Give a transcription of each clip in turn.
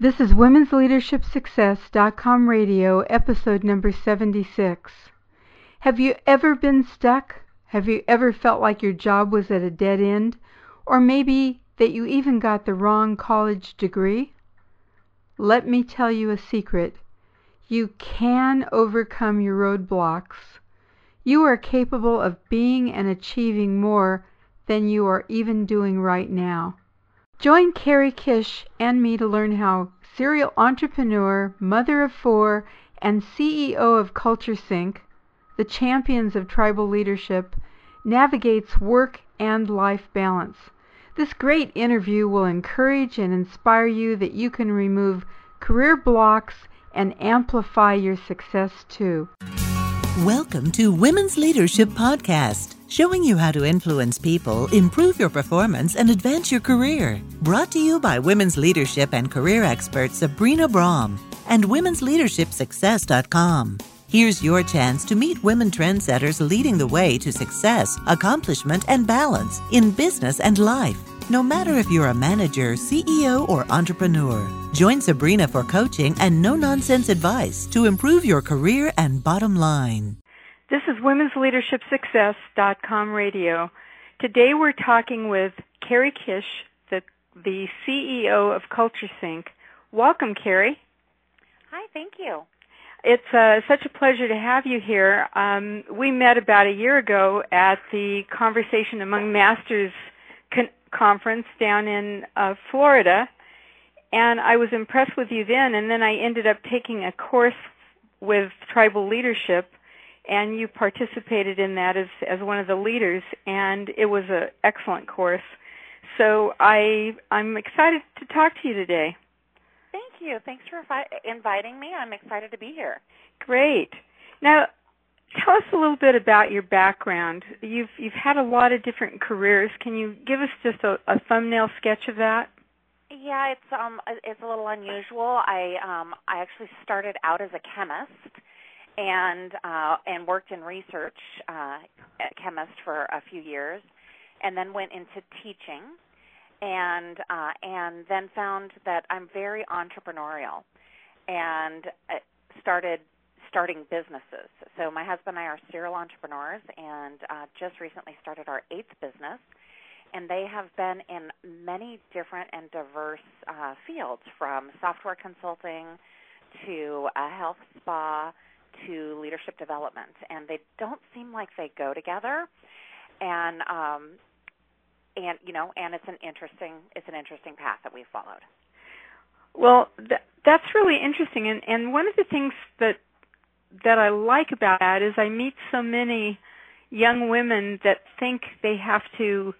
This is Women's Leadership Success.com radio, episode number 76. Have you ever been stuck? Have you ever felt like your job was at a dead end? Or maybe that you even got the wrong college degree? Let me tell you a secret. You can overcome your roadblocks. You are capable of being and achieving more than you are even doing right now. Join Carrie Kish and me to learn how serial entrepreneur, mother of four, and CEO of CultureSync, the champions of tribal leadership, navigates work and life balance. This great interview will encourage and inspire you that you can remove career blocks and amplify your success too. Welcome to Women's Leadership Podcast, showing you how to influence people, improve your performance, and advance your career. Brought to you by women's leadership and career expert Sabrina Braham and womensleadershipsuccess.com. Here's your chance to meet women trendsetters leading the way to success, accomplishment, and balance in business and life. No matter if you're a manager, CEO, or entrepreneur, join Sabrina for coaching and no nonsense advice to improve your career and bottom line. This is Women's Leadership Success.com radio. Today we're talking with Carrie Kish, the, the CEO of CultureSync. Welcome, Carrie. Hi, thank you. It's uh, such a pleasure to have you here. Um, we met about a year ago at the Conversation Among Masters con- conference down in uh, Florida, and I was impressed with you then. And then I ended up taking a course with tribal leadership, and you participated in that as as one of the leaders, and it was an excellent course. So I I'm excited to talk to you today. Thank you. Thanks for inviting me. I'm excited to be here. Great. Now, tell us a little bit about your background. You've you've had a lot of different careers. Can you give us just a, a thumbnail sketch of that? Yeah, it's um it's a little unusual. I um I actually started out as a chemist and uh and worked in research uh chemist for a few years and then went into teaching and uh and then found that I'm very entrepreneurial and uh, started starting businesses. So my husband and I are serial entrepreneurs and uh, just recently started our eighth business. And they have been in many different and diverse uh, fields, from software consulting to a health spa to leadership development. And they don't seem like they go together. And um, and you know, and it's an interesting it's an interesting path that we've followed. Well, th- that's really interesting. And and one of the things that that I like about that is I meet so many young women that think they have to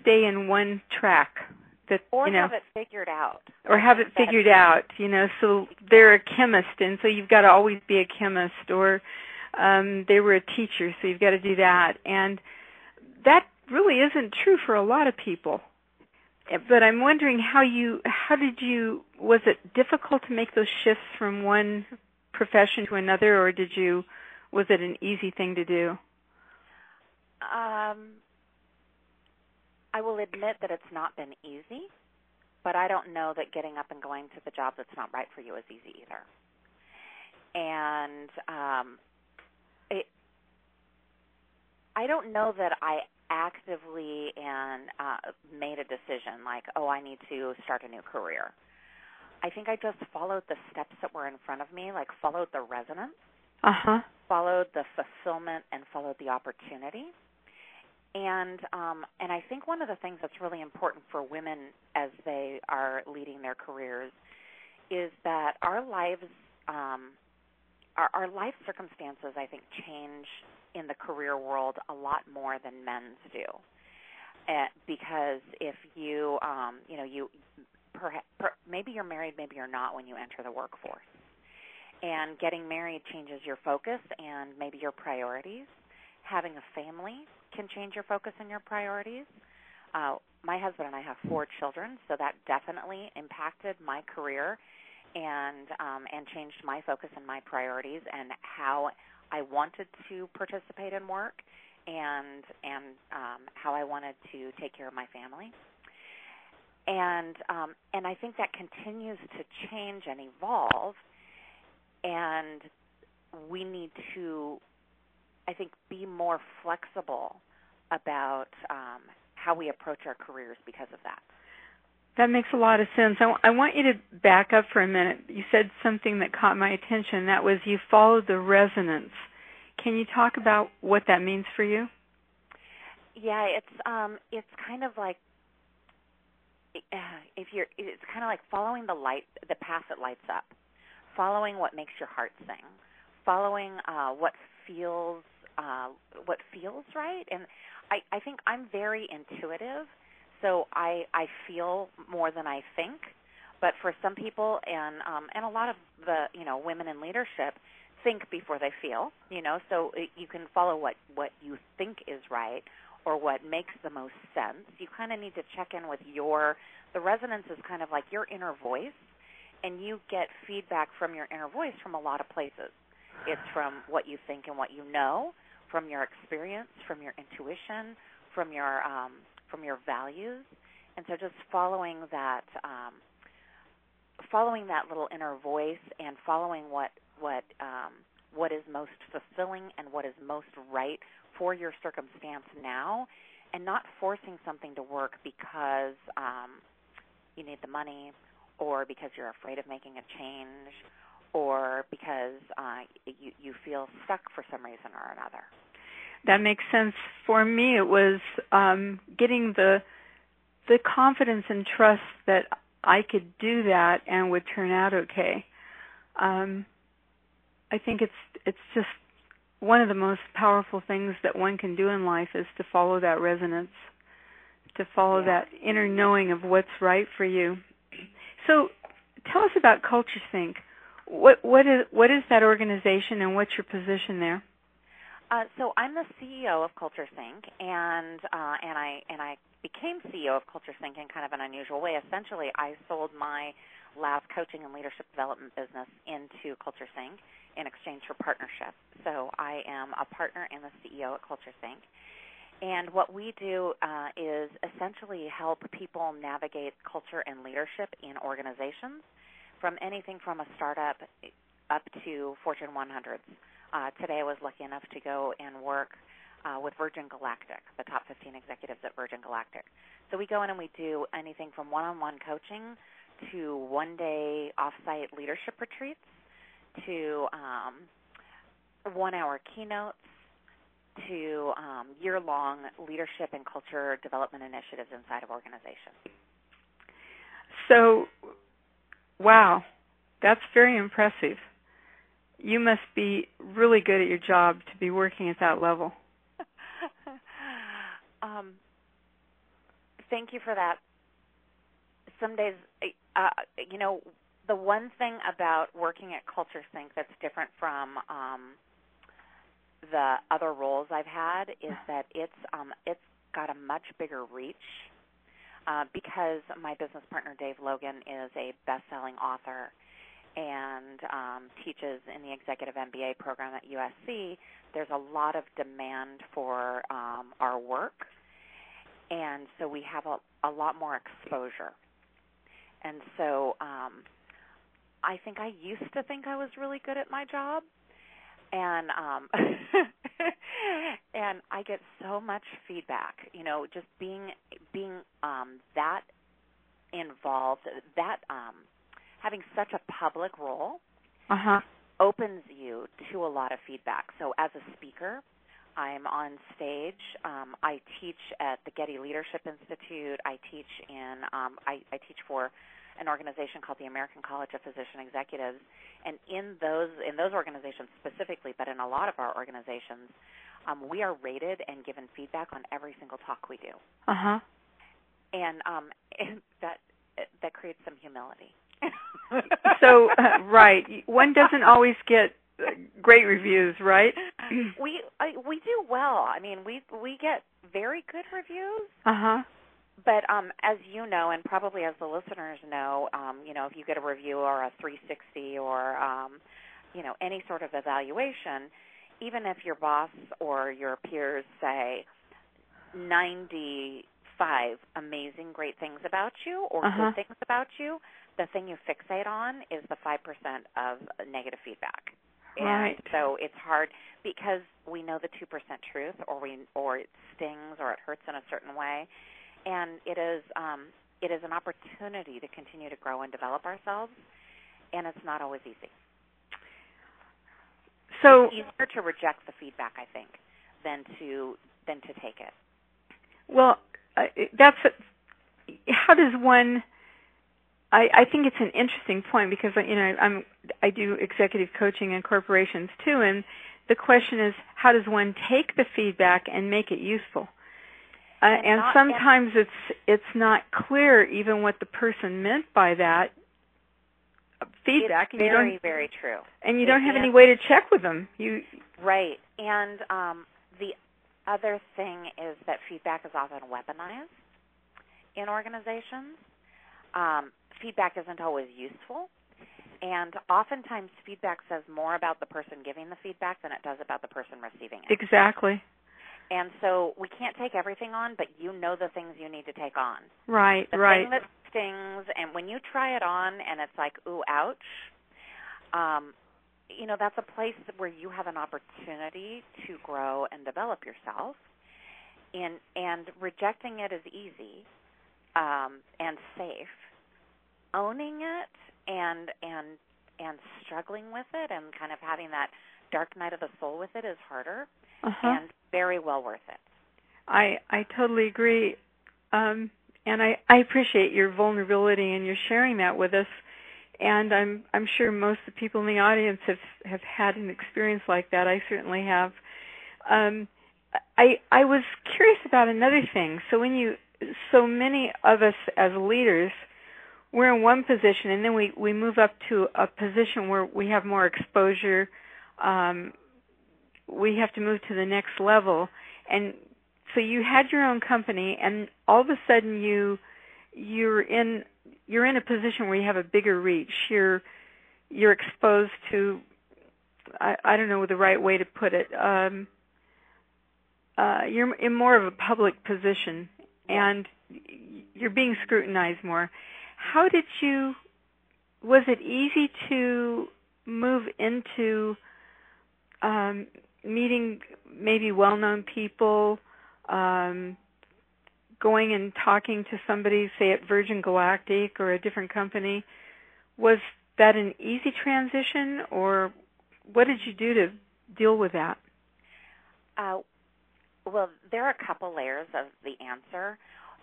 stay in one track that or you know have it figured out or have it figured out you know so they're a chemist and so you've got to always be a chemist or um they were a teacher so you've got to do that and that really isn't true for a lot of people but i'm wondering how you how did you was it difficult to make those shifts from one profession to another, or did you? Was it an easy thing to do? Um, I will admit that it's not been easy, but I don't know that getting up and going to the job that's not right for you is easy either. And um, it, I don't know that I actively and uh, made a decision like, oh, I need to start a new career. I think I just followed the steps that were in front of me, like followed the resonance, uh-huh. followed the fulfillment, and followed the opportunity. And um, and I think one of the things that's really important for women as they are leading their careers is that our lives, um, our, our life circumstances, I think, change in the career world a lot more than men's do. Uh, because if you, um, you know, you perhaps, per, maybe you're married, maybe you're not when you enter the workforce. And getting married changes your focus and maybe your priorities. Having a family can change your focus and your priorities. Uh, my husband and I have four children, so that definitely impacted my career and um, and changed my focus and my priorities and how I wanted to participate in work and and um, how I wanted to take care of my family and um, and I think that continues to change and evolve, and we need to, I think, be more flexible about um, how we approach our careers because of that. That makes a lot of sense. I, w- I want you to back up for a minute. You said something that caught my attention. That was you followed the resonance. Can you talk about what that means for you? Yeah, it's um, it's kind of like if you're, it's kind of like following the light, the path that lights up, following what makes your heart sing, following uh, what feels uh, what feels right. And I, I think I'm very intuitive, so I I feel more than I think. But for some people, and um, and a lot of the you know women in leadership think before they feel. You know, so it, you can follow what what you think is right or what makes the most sense. You kind of need to check in with your the resonance is kind of like your inner voice and you get feedback from your inner voice from a lot of places. It's from what you think and what you know, from your experience, from your intuition, from your um, from your values, and so just following that, um, following that little inner voice, and following what what um, what is most fulfilling and what is most right for your circumstance now, and not forcing something to work because um, you need the money, or because you're afraid of making a change, or because uh, you you feel stuck for some reason or another. That makes sense. For me, it was um, getting the the confidence and trust that I could do that and would turn out okay. Um, I think it's it's just one of the most powerful things that one can do in life is to follow that resonance, to follow yeah. that inner knowing of what's right for you. So, tell us about Culture Sync. What what is what is that organization and what's your position there? Uh, so I'm the CEO of Culture Sync, and uh, and I and I became CEO of Culture Sync in kind of an unusual way. Essentially, I sold my last coaching and leadership development business into Culture Sync in exchange for partnership. So I am a partner and the CEO at Culture Sync. And what we do uh, is essentially help people navigate culture and leadership in organizations from anything from a startup up to Fortune 100s. Uh, today I was lucky enough to go and work uh, with Virgin Galactic, the top 15 executives at Virgin Galactic. So we go in and we do anything from one-on-one coaching to one-day off-site leadership retreats to um, one-hour keynotes to um, year-long leadership and culture development initiatives inside of organizations. So, wow, that's very impressive. You must be really good at your job to be working at that level. um, thank you for that. Some days, uh, you know, the one thing about working at Culture Sync that's different from um, the other roles I've had is that it's um, it's got a much bigger reach uh, because my business partner Dave Logan is a best-selling author and um, teaches in the executive MBA program at USC. There's a lot of demand for um, our work, and so we have a, a lot more exposure. And so um, I think I used to think I was really good at my job, and um, and I get so much feedback. You know, just being being um, that involved, that um, having such a public role uh-huh. opens you to a lot of feedback. So as a speaker, I'm on stage. Um, I teach at the Getty Leadership Institute. I teach in um, I, I teach for an organization called the American College of Physician Executives, and in those in those organizations specifically, but in a lot of our organizations, um, we are rated and given feedback on every single talk we do. Uh huh. And, um, and that that creates some humility. so uh, right, one doesn't always get great reviews, right? we I, we do well. I mean, we we get very good reviews. Uh huh but um, as you know, and probably as the listeners know, um, you know, if you get a review or a 360 or um, you know any sort of evaluation, even if your boss or your peers say 95 amazing, great things about you or Uh-huh. good things about you, the thing you fixate on is the 5% of negative feedback. And Right. so it's hard because we know the 2% truth or we or it stings or it hurts in a certain way. And it is um it is an opportunity to continue to grow and develop ourselves and it's not always easy. So It's easier to reject the feedback, I think, than to than to take it. Well, uh, that's how does one? I, I think it's an interesting point because you know I'm I do executive coaching in corporations too, and the question is how does one take the feedback and make it useful? Uh, And and not- sometimes it's it's not clear even what the person meant by that feedback, it's and you very, don't very true. and you it don't have any way to check with them. You Right. And um, the other thing is that feedback is often weaponized in organizations. Um, feedback isn't always useful. And oftentimes, feedback says more about the person giving the feedback than it does about the person receiving it. exactly And so we can't take everything on, but you know the things you need to take on. right, The right. thing that stings, and when you try it on and it's like, ooh, ouch, um, you know, that's a place where you have an opportunity to grow and develop yourself. And, and rejecting it is easy um, and safe. Owning it and and and struggling with it and kind of having that dark night of the soul with it is harder Uh-huh. and very well worth it. I I totally agree, um, and I I appreciate your vulnerability and your sharing that with us. And I'm I'm sure most of the people in the audience have have had an experience like that. I certainly have. Um, I I was curious about another thing. So when you so many of us as leaders, we're in one position, and then we we move up to a position where we have more exposure. Um, we have to move to the next level, and so you had your own company and all of a sudden you you're in you're in a position where you have a bigger reach you're you're exposed to i i don't know the right way to put it um uh you're in more of a public position and you're being scrutinized more how did you was it easy to move into um meeting maybe well-known people um, going and talking to somebody, say at Virgin Galactic or a different company, was that an easy transition, or what did you do to deal with that? Uh, well, there are a couple layers of the answer.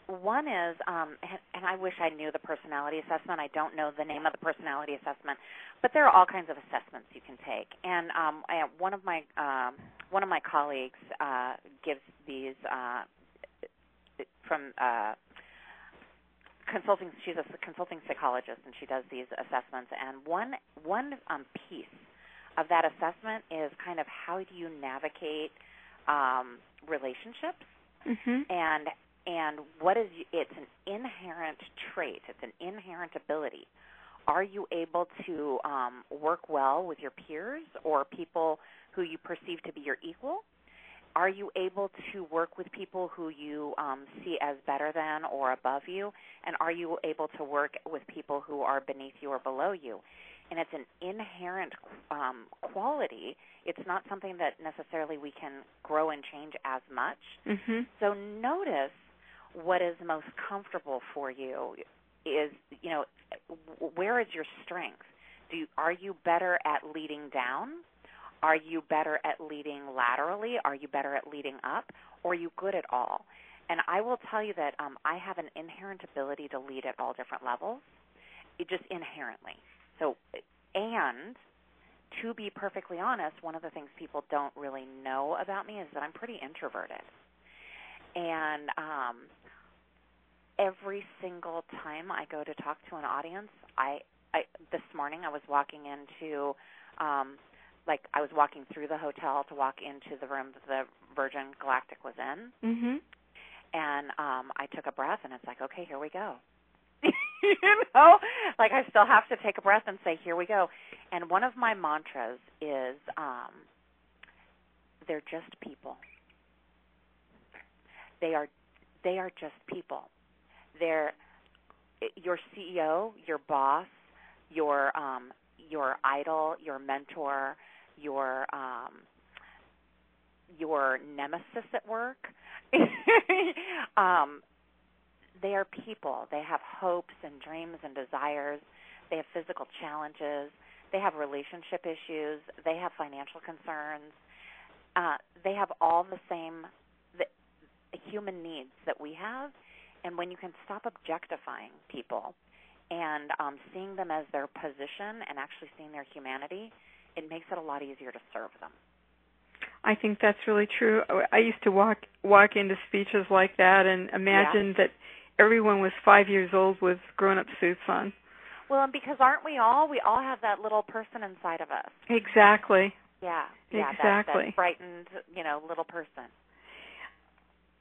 One is, um, and- and I wish I knew the personality assessment. I don't know the name of the personality assessment, but there are all kinds of assessments you can take. And um, I, one of my um, one of my colleagues uh, gives these uh, from uh, consulting. She's a consulting psychologist, and she does these assessments. And one one um, piece of that assessment is kind of how do you navigate um, relationships Mm-hmm. and and what is it's an inherent trait. It's an inherent ability. Are you able to um, work well with your peers or people who you perceive to be your equal? Are you able to work with people who you um, see as better than or above you? And are you able to work with people who are beneath you or below you? And it's an inherent um, quality. It's not something that necessarily we can grow and change as much. Mm-hmm. so notice what is most comfortable for you. Is you know where is your strength? Do you, are you better at leading down? Are you better at leading laterally? Are you better at leading up? Or are you good at all? And I will tell you that um, I have an inherent ability to lead at all different levels, it just inherently. So, and to be perfectly honest, one of the things people don't really know about me is that I'm pretty introverted and um every single time I go to talk to an audience, I I this morning I was walking into um like I was walking through the hotel to walk into the room that the Virgin Galactic was in Mm-hmm. and um I took a breath and it's like, okay, here we go. you know, like I still have to take a breath and say, here we go. And one of my mantras is um they're just people. They are they are just people. They're your CEO, your boss, your um, your idol, your mentor, your um, your nemesis at work. um, they are people. They have hopes and dreams and desires. They have physical challenges. They have relationship issues. They have financial concerns. Uh, they have all the same the, human needs that we have. And when you can stop objectifying people and um, seeing them as their position and actually seeing their humanity, it makes it a lot easier to serve them. I think that's really true. I used to walk walk into speeches like that and imagine yeah. that everyone was five years old with grown up suits on. Well, and because aren't we all? We all have that little person inside of us. Exactly. Yeah. Yeah. Exactly. That, that frightened, you know, little person.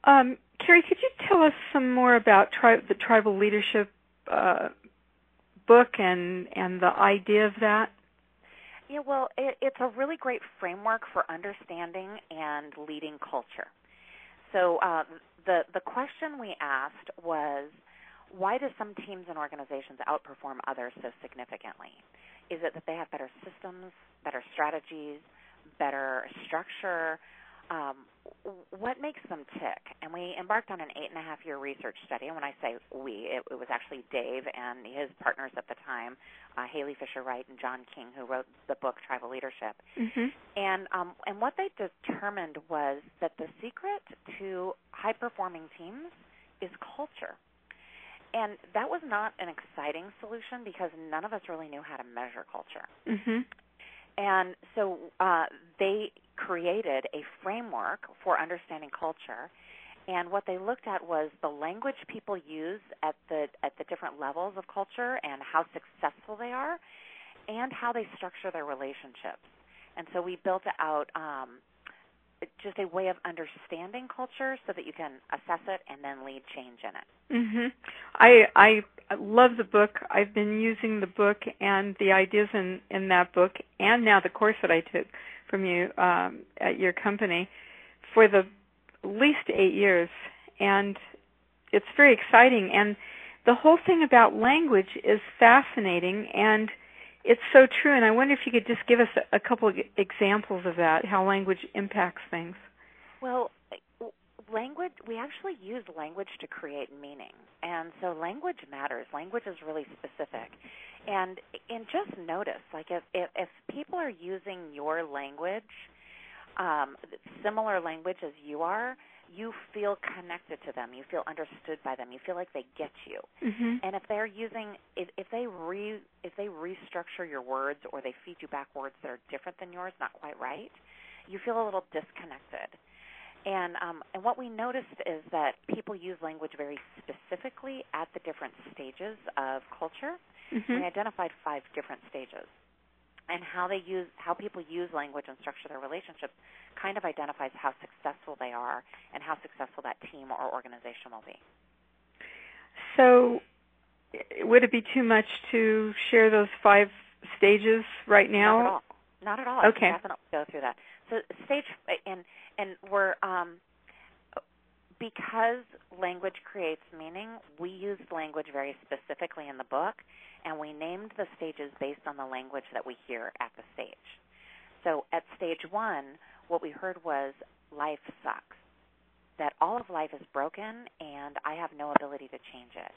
Um, Carrie, could you tell us some more about tri- the tribal leadership uh, book and and the idea of that? Yeah, well, it, it's a really great framework for understanding and leading culture. So uh, the the question we asked was, why do some teams and organizations outperform others so significantly? Is it that they have better systems, better strategies, better structure? Um, what makes them tick? And we embarked on an eight and a half year research study. And when I say we, it, it was actually Dave and his partners at the time, uh, Halee Fischer Wright and John King, who wrote the book Tribal Leadership. Mm-hmm. And um, and what they determined was that the secret to high performing teams is culture. And that was not an exciting solution because none of us really knew how to measure culture. Mm-hmm. And so uh, they created a framework for understanding culture. And what they looked at was the language people use at the at the different levels of culture and how successful they are, and how they structure their relationships. And so we built out um, just a way of understanding culture so that you can assess it and then lead change in it. Mhm. I I love the book. I've been using the book and the ideas in in that book and now the course that I took from you um at your company for the least 8 years and it's very exciting and the whole thing about language is fascinating and it's so true, and I wonder if you could just give us a, couple of examples of that, how language impacts things. Well, language we actually use language to create meaning and so language matters language is really specific and and just notice like if if, if people are using your language um similar language as you are you feel connected to them you feel understood by them you feel like they get you mm-hmm. and if they're using if if they re if they restructure your words or they feed you back words that are different than yours not quite right you feel a little disconnected and um, and what we noticed is that people use language very specifically at the different stages of culture. Mm-hmm. We identified five different stages and how they use how people use language and structure their relationships kind of identifies how successful they are and how successful that team or organization will be. So, would it be too much to share those five stages right now? Not at all. Not at all. Okay. definitely go through that. So stage and and we're um, because language creates meaning, we used language very specifically in the book, and we named the stages based on the language that we hear at the stage. So at stage one, what we heard was life sucks, that all of life is broken, and I have no ability to change it.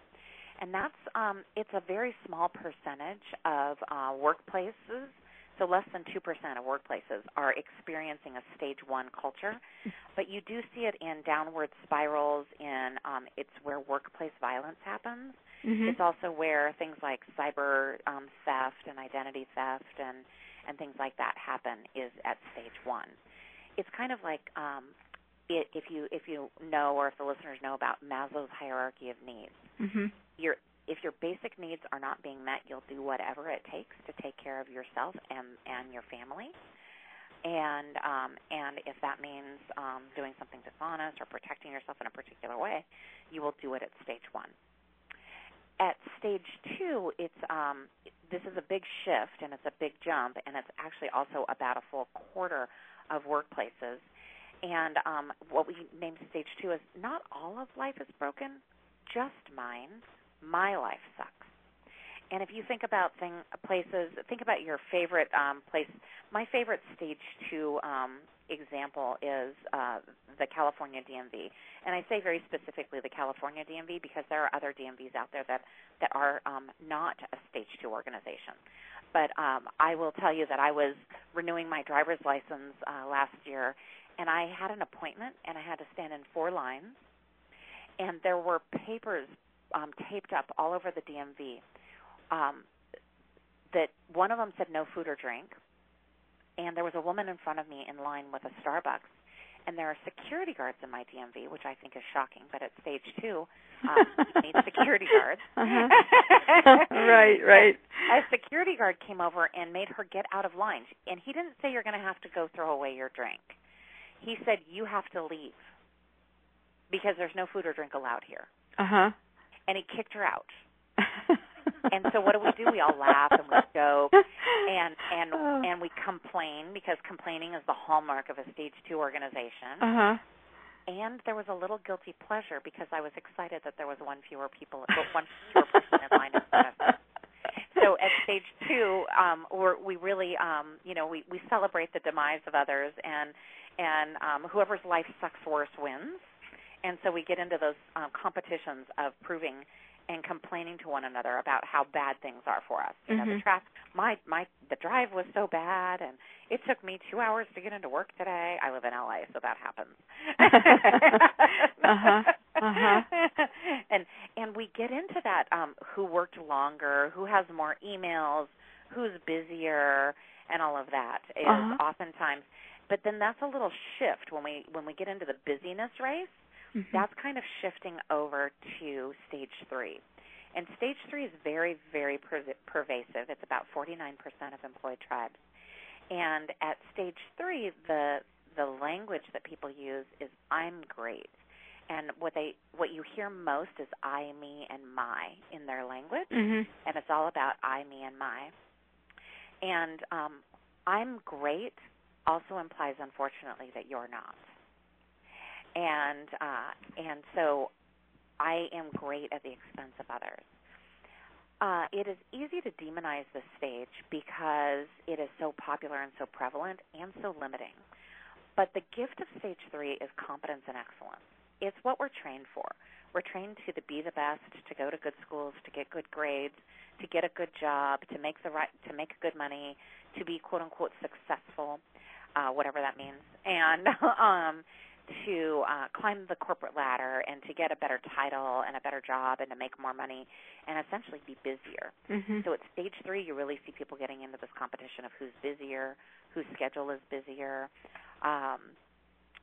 And that's um, it's a very small percentage of uh, workplaces so less than 2% of workplaces are experiencing a stage one culture, but you do see it in downward spirals in um, it's where workplace violence happens. Mm-hmm. It's also where things like cyber um, theft and identity theft and and things like that happen is at stage one. It's kind of like um, it, if you if you know or if the listeners know about Maslow's hierarchy of needs. Mm-hmm. You're if your basic needs are not being met, you'll do whatever it takes to take care of yourself and and your family. And um, and if that means um, doing something dishonest or protecting yourself in a particular way, you will do it at stage one. At stage two, it's um, this is a big shift and it's a big jump, and it's actually also about a full quarter of workplaces. And um, what we named stage two is not all of life is broken, just mine. My life sucks. And if you think about thing, places, think about your favorite um, place. My favorite stage two um, example is uh, the California DMV, and I say very specifically the California DMV because there are other DMVs out there that that are um, not a stage two organization. But um, I will tell you that I was renewing my driver's license uh, last year, and I had an appointment, and I had to stand in four lines, and there were papers um, taped up all over the DMV um, that one of them said no food or drink, and there was a woman in front of me in line with a Starbucks, and there are security guards in my DMV, which I think is shocking. But at stage two, um, you need security guards. Uh-huh. right, right. A security guard came over and made her get out of line, and he didn't say you're going to have to go throw away your drink. He said you have to leave because there's no food or drink allowed here. Uh huh. And he kicked her out. and so what do we do? We all laugh and we joke and and Oh. and we complain because complaining is the hallmark of a stage two organization. Uh huh. And there was a little guilty pleasure because I was excited that there was one fewer people, one fewer person in line in front of me. So at stage two, um, we're, we really, um, you know, we, we celebrate the demise of others, and and um, whoever's life sucks worse wins. And so we get into those um, competitions of proving and complaining to one another about how bad things are for us. You know, the Mhm. traffic, my my the drive was so bad, and it took me two hours to get into work today. I live in LA, so that happens. Uh-huh. Uh-huh. and and we get into that um who worked longer, who has more emails, who's busier, and all of that is Uh-huh. oftentimes. But then that's a little shift when we when we get into the busyness race Mhm. that's kind of shifting over to stage three. And stage three is very, very per- pervasive. It's about 49% of employed tribes. And at stage three, the the language that people use is "I'm great," and what they what you hear most is "I, me, and my" in their language, Mhm. and it's all about "I, me, and my." And um, "I'm great" also implies, unfortunately, that you're not and uh, and so I am great at the expense of others. Uh, it is easy to demonize this stage because it is so popular and so prevalent and so limiting. But the gift of stage three is competence and excellence. It's what we're trained for. We're trained to be the best, to go to good schools, to get good grades, to get a good job, to make the right, to make good money, to be quote unquote successful, uh, whatever that means, and um, to uh, climb the corporate ladder and to get a better title and a better job and to make more money and essentially be busier. Mhm. So at stage three, you really see people getting into this competition of who's busier, whose schedule is busier, um,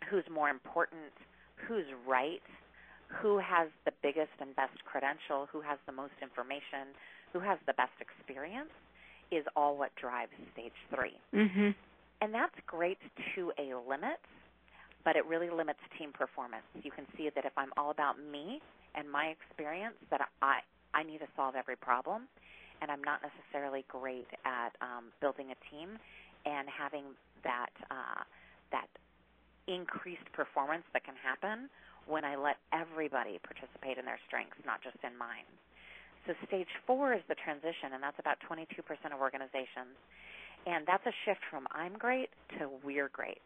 who's more important, who's right, who has the biggest and best credential, who has the most information, who has the best experience, is all what drives stage three. Mhm. And that's great to a limit, but it really limits team performance. You can see that if I'm all about me and my experience, that I I need to solve every problem, and I'm not necessarily great at um, building a team and having that uh, that increased performance that can happen when I let everybody participate in their strengths, not just in mine. So stage four is the transition, and that's about 22% of organizations. And that's a shift from I'm great to we're great.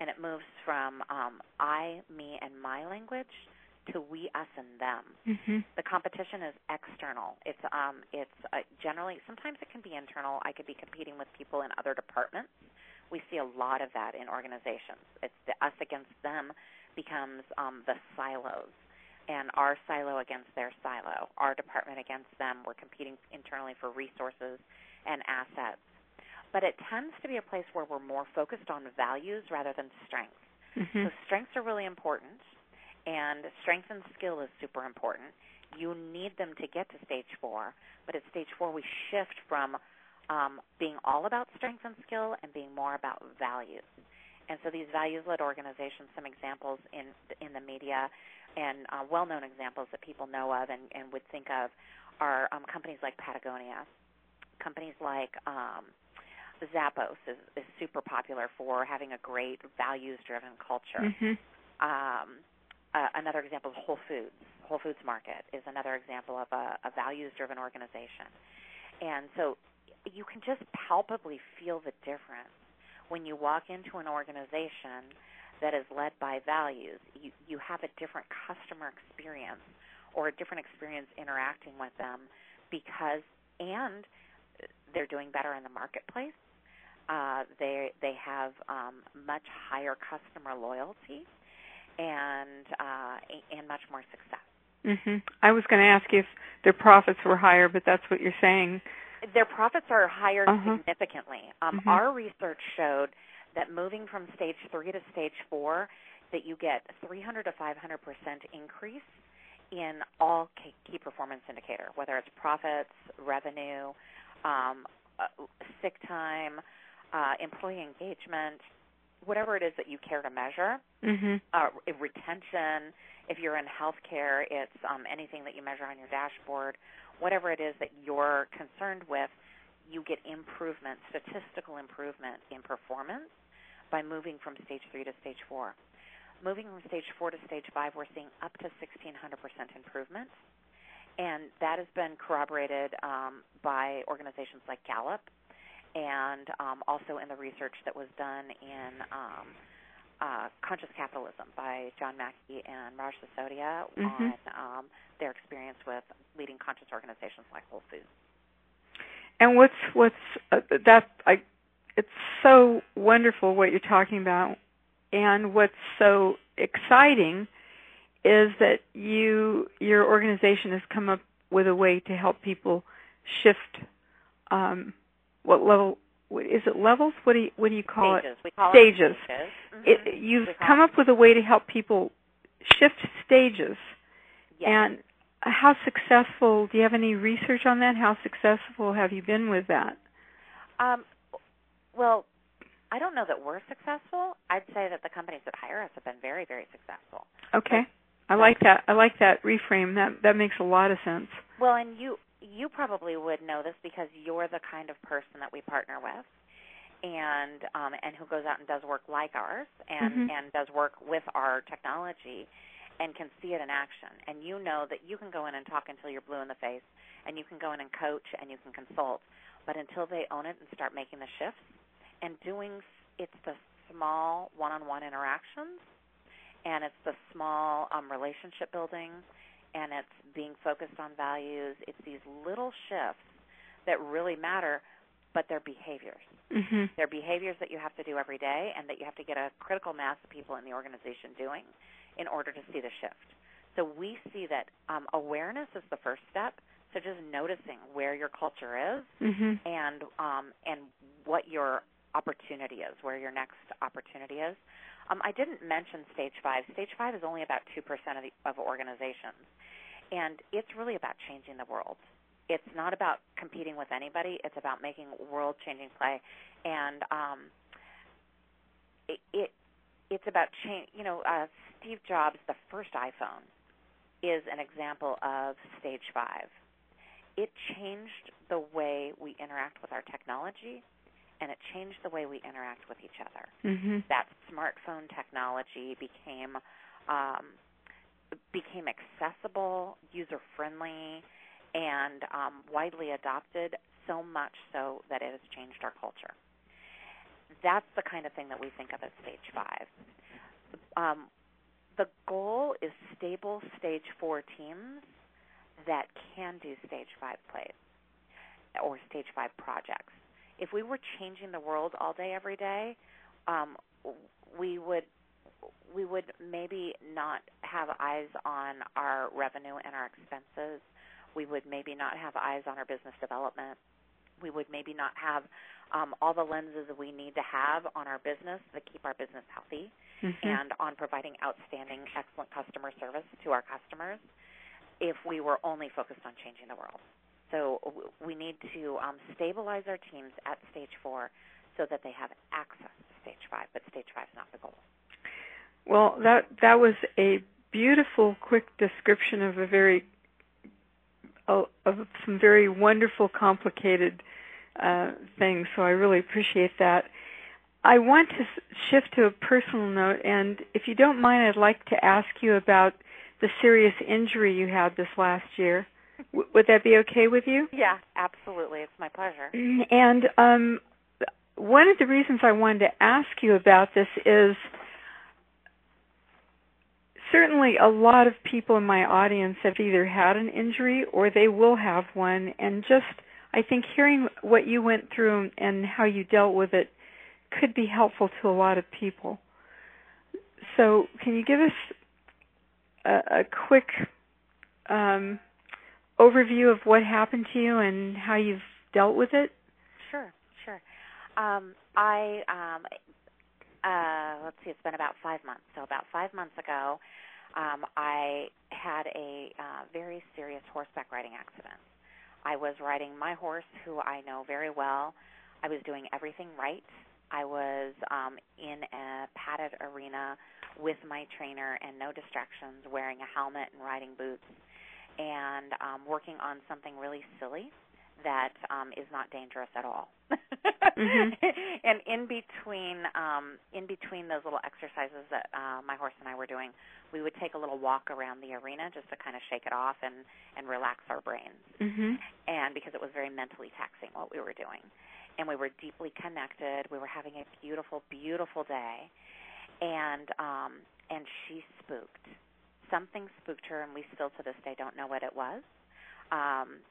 And it moves from um, I, me, and my language to we, us, and them. Mhm. The competition is external. It's um, it's uh, generally sometimes it can be internal. I could be competing with people in other departments. We see a lot of that in organizations. It's the us against them becomes um, the silos, and our silo against their silo, our department against them. We're competing internally for resources and assets. But it tends to be a place where we're more focused on values rather than strengths. So Mhm. strengths are really important, and strength and skill is super important. You need them to get to stage four, but at stage four we shift from um, being all about strength and skill and being more about values. And so these values-led organizations, some examples in in the media and uh, well-known examples that people know of and, and would think of are um, companies like Patagonia, companies like um, Zappos is, is super popular for having a great values-driven culture. Mhm. Um, uh, another example is Whole Foods. Whole Foods Market is another example of a, a values-driven organization. And so you can just palpably feel the difference when you walk into an organization that is led by values. You you have a different customer experience or a different experience interacting with them because and they're doing better in the marketplace. Uh, they they have um, much higher customer loyalty and uh, and much more success. Mhm. I was going to ask you if their profits were higher, but that's what you're saying. Their profits are higher Uh-huh. significantly. Um, Mhm. Our research showed that moving from stage three to stage four, that you get 300 to 500 percent increase in all key key performance indicator, whether it's profits, revenue, um, uh, sick time, uh, employee engagement, whatever it is that you care to measure. Mhm. uh, retention. If you're in healthcare, it's um, anything that you measure on your dashboard. Whatever it is that you're concerned with, you get improvement, statistical improvement in performance by moving from stage three to stage four. Moving from stage four to stage five, we're seeing up to 1,600% improvement. And that has been corroborated um, by organizations like Gallup and um, also in the research that was done in um, uh, Conscious Capitalism by John Mackey and Raj Sisodia Mhm. on um, their experience with leading conscious organizations like Whole Foods. And what's what's uh, that I it's so wonderful what you're talking about and what's so exciting is that you your organization has come up with a way to help people shift um what level is it levels what do you what do you call stages. it We call Stages. it stages. it, Mhm. you've come it- up with a way to help people shift stages Yes. and how successful do you have any research on that how successful have you been with that Um, well, I don't know that we're successful. I'd say that the companies that hire us have been very, very successful. okay i like that i like that reframe that that makes a lot of sense Well, and you you probably would know this because you're the kind of person that we partner with, and um, and who goes out and does work like ours, and Mhm. and does work with our technology, and can see it in action. And you know that you can go in and talk until you're blue in the face, and you can go in and coach, and you can consult, but until they own it and start making the shifts and doing, it's the small one-on-one interactions, and it's the small um, relationship building and it's being focused on values. It's these little shifts that really matter, but they're behaviors. mhm They're behaviors that you have to do every day and that you have to get a critical mass of people in the organization doing in order to see the shift. So we see that um, awareness is the first step. So just noticing where your culture is mhm and um, and what your opportunity is, where your next opportunity is. Um, I didn't mention stage five. Stage five is only about two percent of the of organizations, and it's really about changing the world. It's not about competing with anybody. It's about making world-changing play, and um, it, it it's about change. You know, uh, Steve Jobs, the first iPhone, is an example of stage five. It changed the way we interact with our technology, and it changed the way we interact with each other. mhm That smartphone technology became um, became accessible, user friendly, and um, widely adopted. So much so that it has changed our culture. That's the kind of thing that we think of as stage five. Um, the goal is stable stage four teams that can do stage five plays or stage five projects. If we were changing the world all day, every day, um, we would we would maybe not have eyes on our revenue and our expenses. We would maybe not have eyes on our business development. We would maybe not have um, all the lenses that we need to have on our business that keep our business healthy mhm and on providing outstanding, excellent customer service to our customers if we were only focused on changing the world. So we need to um, stabilize our teams at stage four so that they have access to stage five, but stage five is not the goal. Well, that that was a beautiful, quick description of a very of some very wonderful, complicated uh, thing. So I really appreciate that. I want to shift to a personal note, and if you don't mind, I'd like to ask you about the serious injury you had this last year. W- would that be okay with you? Yeah, absolutely. It's my pleasure. And um, one of the reasons I wanted to ask you about this is certainly a lot of people in my audience have either had an injury or they will have one, and just I think hearing what you went through and how you dealt with it could be helpful to a lot of people. So, can you give us a, a quick um, overview of what happened to you and how you've dealt with it? Sure, sure. Um, I um, uh, let's see, it's been about five months. So about five months ago, um, I had a uh, very serious horseback riding accident. I was riding my horse, who I know very well. I was doing everything right. I was um, in a padded arena with my trainer and no distractions, wearing a helmet and riding boots, and um, working on something really silly that um, is not dangerous at all. mm-hmm. And in between, um, in between those little exercises that uh, my horse and I were doing, we would take a little walk around the arena just to kind of shake it off and and relax our brains. Mm-hmm. And because it was very mentally taxing what we were doing, and we were deeply connected. We were having a beautiful, beautiful day, and um, and she spooked. Something spooked her, and we still to this day don't know what it was. Um,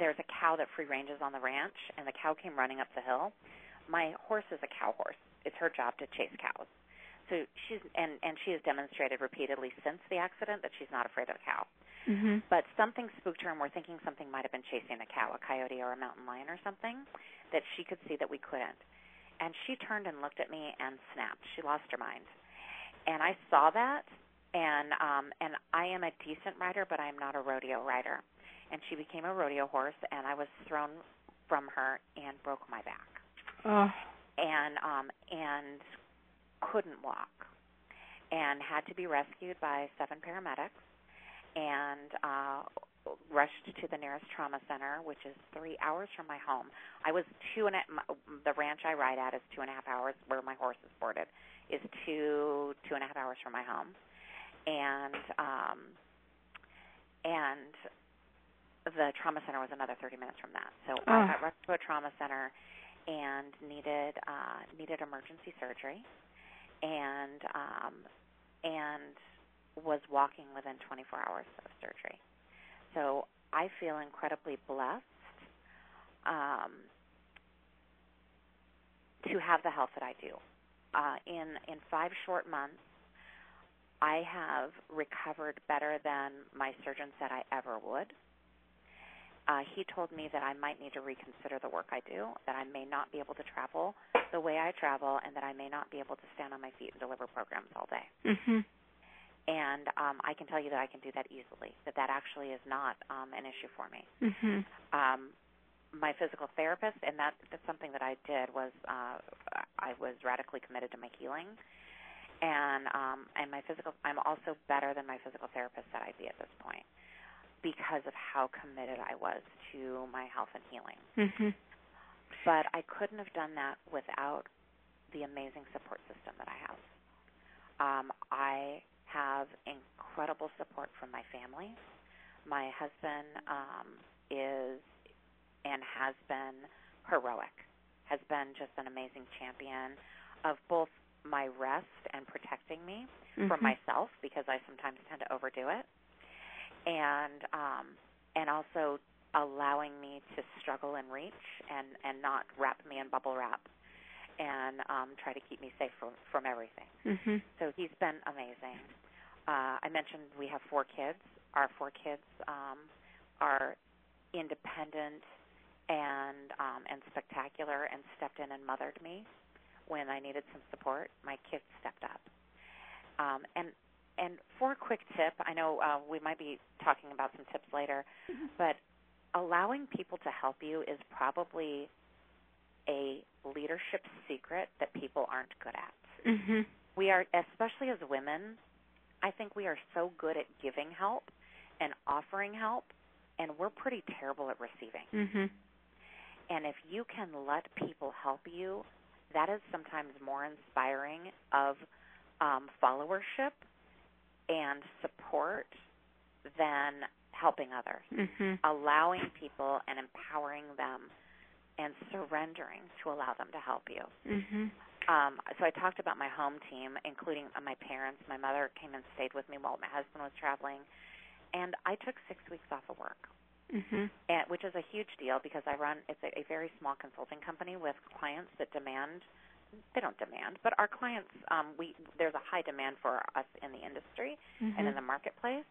there's a cow that free ranges on the ranch, and the cow came running up the hill. My horse is a cow horse. It's her job to chase cows. So she's and and she has demonstrated repeatedly since the accident that she's not afraid of a cow. Mm-hmm. But something spooked her, and we're thinking something might have been chasing a cow, a coyote, or a mountain lion, or something that she could see that we couldn't. And she turned and looked at me and snapped. She lost her mind. And I saw that, and um, and I am a decent rider, but I am not a rodeo rider and she became a rodeo horse and I was thrown from her and broke my back. Oh. And um and couldn't walk and had to be rescued by seven paramedics and uh rushed to the nearest trauma center, which is three hours from my home. I was two and a, the ranch I ride at is two and a half hours. Where my horse is boarded is two two and a half hours from my home, and um, and the trauma center was another 30 minutes from that. So oh. I got rushed to a trauma center and needed uh, needed emergency surgery, and um, and was walking within 24 hours of surgery. So I feel incredibly blessed um, to have the health that I do. Uh, in in five short months, I have recovered better than my surgeon said I ever would uh, he told me that I might need to reconsider the work I do, that I may not be able to travel the way I travel, and that I may not be able to stand on my feet and deliver programs all day. Mm-hmm. And um, I can tell you that I can do that easily. That that actually is not um, an issue for me. Mm-hmm. Um, my physical therapist, and that that's something that I did was uh, I was radically committed to my healing, and um, and my physical. I'm also better than my physical therapist said I'd be at this point because of how committed I was to my health and healing. Mm-hmm. But I couldn't have done that without the amazing support system that I have. Um, I have incredible support from my family. My husband um, is and has been heroic, has been just an amazing champion of both my rest and protecting me mm-hmm. from myself because I sometimes tend to overdo it and um, and also allowing me to struggle and reach and and not wrap me in bubble wrap and um, try to keep me safe from from everything. Mm-hmm. So he's been amazing. Uh, I mentioned we have four kids. Our four kids um, are independent and um, and spectacular, and stepped in and mothered me when I needed some support. My kids stepped up, um, and and for a quick tip, I know uh, we might be talking about some tips later, mm-hmm. but allowing people to help you is probably a leadership secret that people aren't good at. Mm-hmm. We are, especially as women, I think we are so good at giving help and offering help, and we're pretty terrible at receiving. Mm-hmm. And if you can let people help you, that is sometimes more inspiring of um, followership and support than helping others. Mhm. Allowing people and empowering them and surrendering to allow them to help you. Mhm. Um, so I talked about my home team, including uh, my parents. My mother came and stayed with me while my husband was traveling, and I took six weeks off of work, Mhm. and, which is a huge deal because I run it's a, a very small consulting company with clients that demand they don't demand, but our clients um, we there's a high demand for us in the industry and in the marketplace,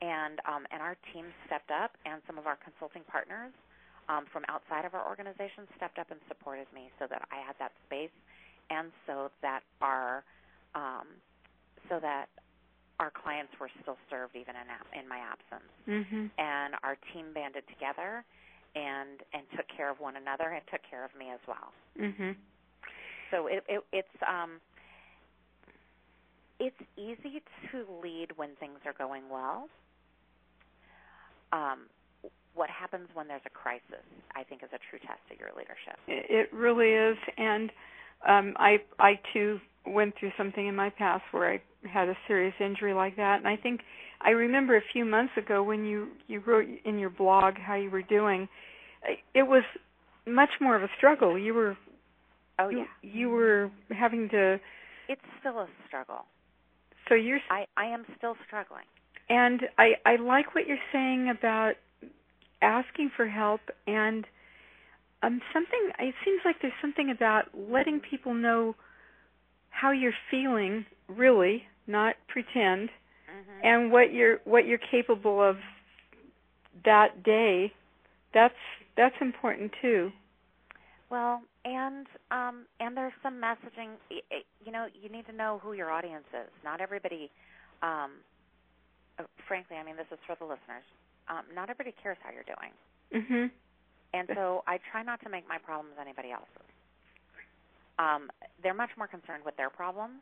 and um, and our team stepped up, and some of our consulting partners um, from outside of our organization stepped up and supported me so that I had that space, and so that our um, so that our clients were still served even in in my absence, Mhm. and our team banded together and and took care of one another and took care of me as well. Mhm. So it, it it's um it's easy to lead when things are going well. Um, what happens when there's a crisis, I think, is a true test of your leadership. It it really is, and um, I I too went through something in my past where I had a serious injury like that, and I think I remember a few months ago when you you wrote in your blog how you were doing. It was much more of a struggle. You were Oh you, yeah, you were having to. it's still a struggle. So you're I I am still struggling. And I I like what you're saying about asking for help and um something it seems like there's something about letting people know how you're feeling really, not pretend, hmm and what you're what you're capable of that day. That's that's important too. Well, and um, and there's some messaging. You know, you need to know who your audience is. Not everybody. Um, uh, frankly, I mean, this is for the listeners. Um, not everybody cares how you're doing, Mhm. And so I try not to make my problems anybody else's. Um, they're much more concerned with their problems,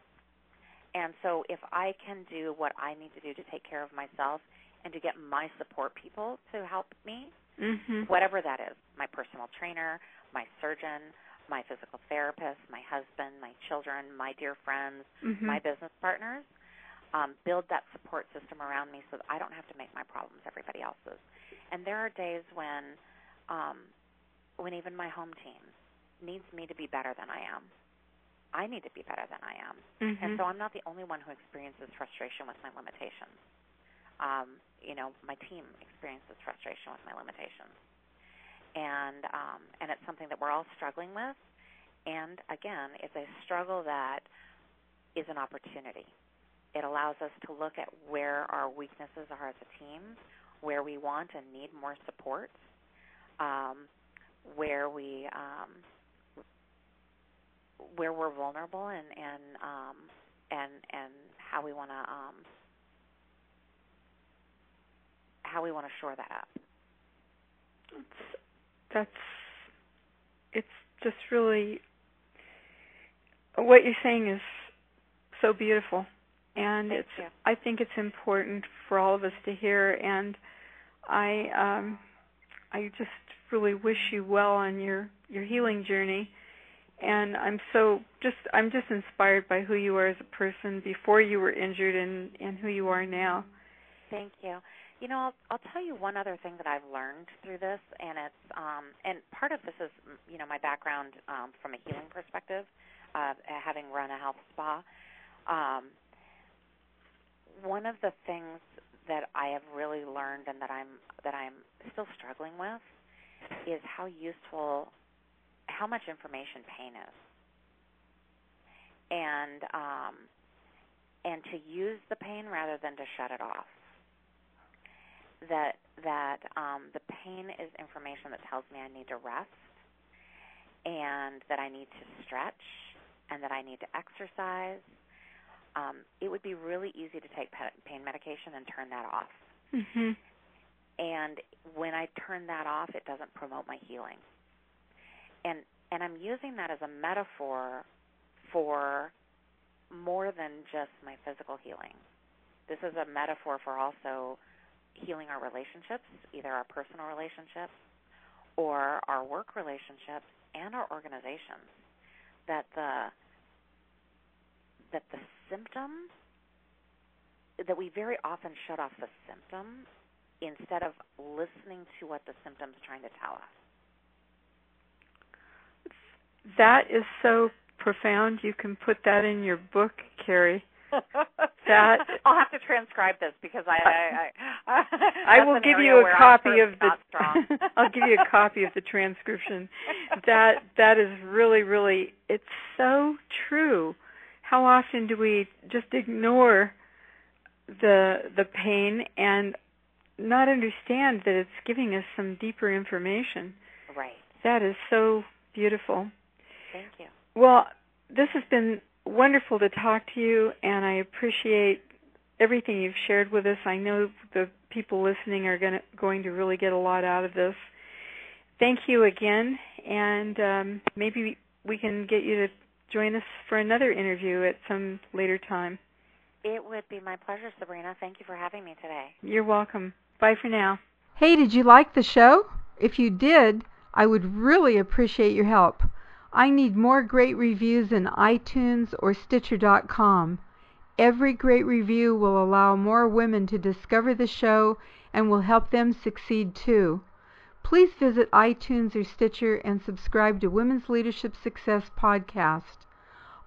and so if I can do what I need to do to take care of myself and to get my support people to help me, Mhm. whatever that is my personal trainer, my surgeon, my physical therapist, my husband, my children, my dear friends, Mhm. my business partners um, build that support system around me so that I don't have to make my problems everybody else's. And there are days when um, when even my home team needs me to be better than I am. I need to be better than I am. Mhm. And so I'm not the only one who experiences frustration with my limitations. Um, you know, my team experiences frustration with my limitations. And um, and it's something that we're all struggling with. And again, it's a struggle that is an opportunity. It allows us to look at where our weaknesses are as a team, where we want and need more support, um, where we um, where we're vulnerable and and um, and and how we want to um, how we want to shore that up. It's, that's it's just really what you're saying is so beautiful and Thank it's you. I think it's important for all of us to hear and I um I just really wish you well on your your healing journey and I'm so just I'm just inspired by who you are as a person before you were injured and and who you are now. Thank you. You know, I'll, I'll tell you one other thing that I've learned through this, and it's um, and part of this is you know my background um, from a healing perspective, uh, having run a health spa. Um, one of the things that I have really learned and that I'm that I'm still struggling with is how useful, how much information pain is, and um, and to use the pain rather than to shut it off that that um, the pain is information that tells me I need to rest and that I need to stretch and that I need to exercise. Um, it would be really easy to take pain medication and turn that off. Mhm. And when I turn that off, it doesn't promote my healing. And and I'm using that as a metaphor for more than just my physical healing. This is a metaphor for also healing our relationships, either our personal relationships or our work relationships and our organizations that the that the symptom that we very often shut off the symptom instead of listening to what the symptom's trying to tell us. That is so profound. You can put that in your book, Carrie. that I'll have to transcribe this because I I I, I will give you a copy of the I'll give you a copy of the transcription. That that is really really it's so true. How often do we just ignore the the pain and not understand that it's giving us some deeper information? Right. That is so beautiful. Thank you. Well, this has been wonderful to talk to you, and I appreciate everything you've shared with us. I know the people listening are gonna, going to really get a lot out of this. Thank you again, and um, maybe we can get you to join us for another interview at some later time. It would be my pleasure, Sabrina. Thank you for having me today. You're welcome. Bye for now. Hey, did you like the show? If you did, I would really appreciate your help. I need more great reviews in iTunes or Stitcher.com. Every great review will allow more women to discover the show and will help them succeed too. Please visit iTunes or Stitcher and subscribe to Women's Leadership Success Podcast.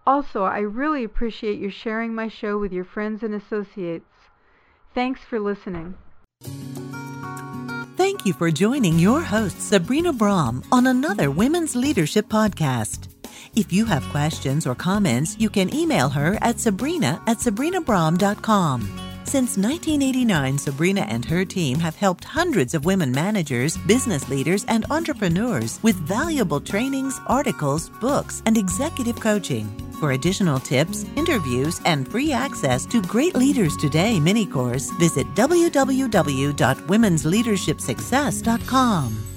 Also, I really appreciate your sharing my show with your friends and associates. Thanks for listening. Thank you for joining your host, Sabrina Braham, on another Women's Leadership Podcast. If you have questions or comments, you can email her at sabrina at sabrinabraham.com. Since 1989, Sabrina and her team have helped hundreds of women managers, business leaders, and entrepreneurs with valuable trainings, articles, books, and executive coaching. For additional tips, interviews, and free access to Great Leaders Today mini course, visit www.womensleadershipsuccess.com.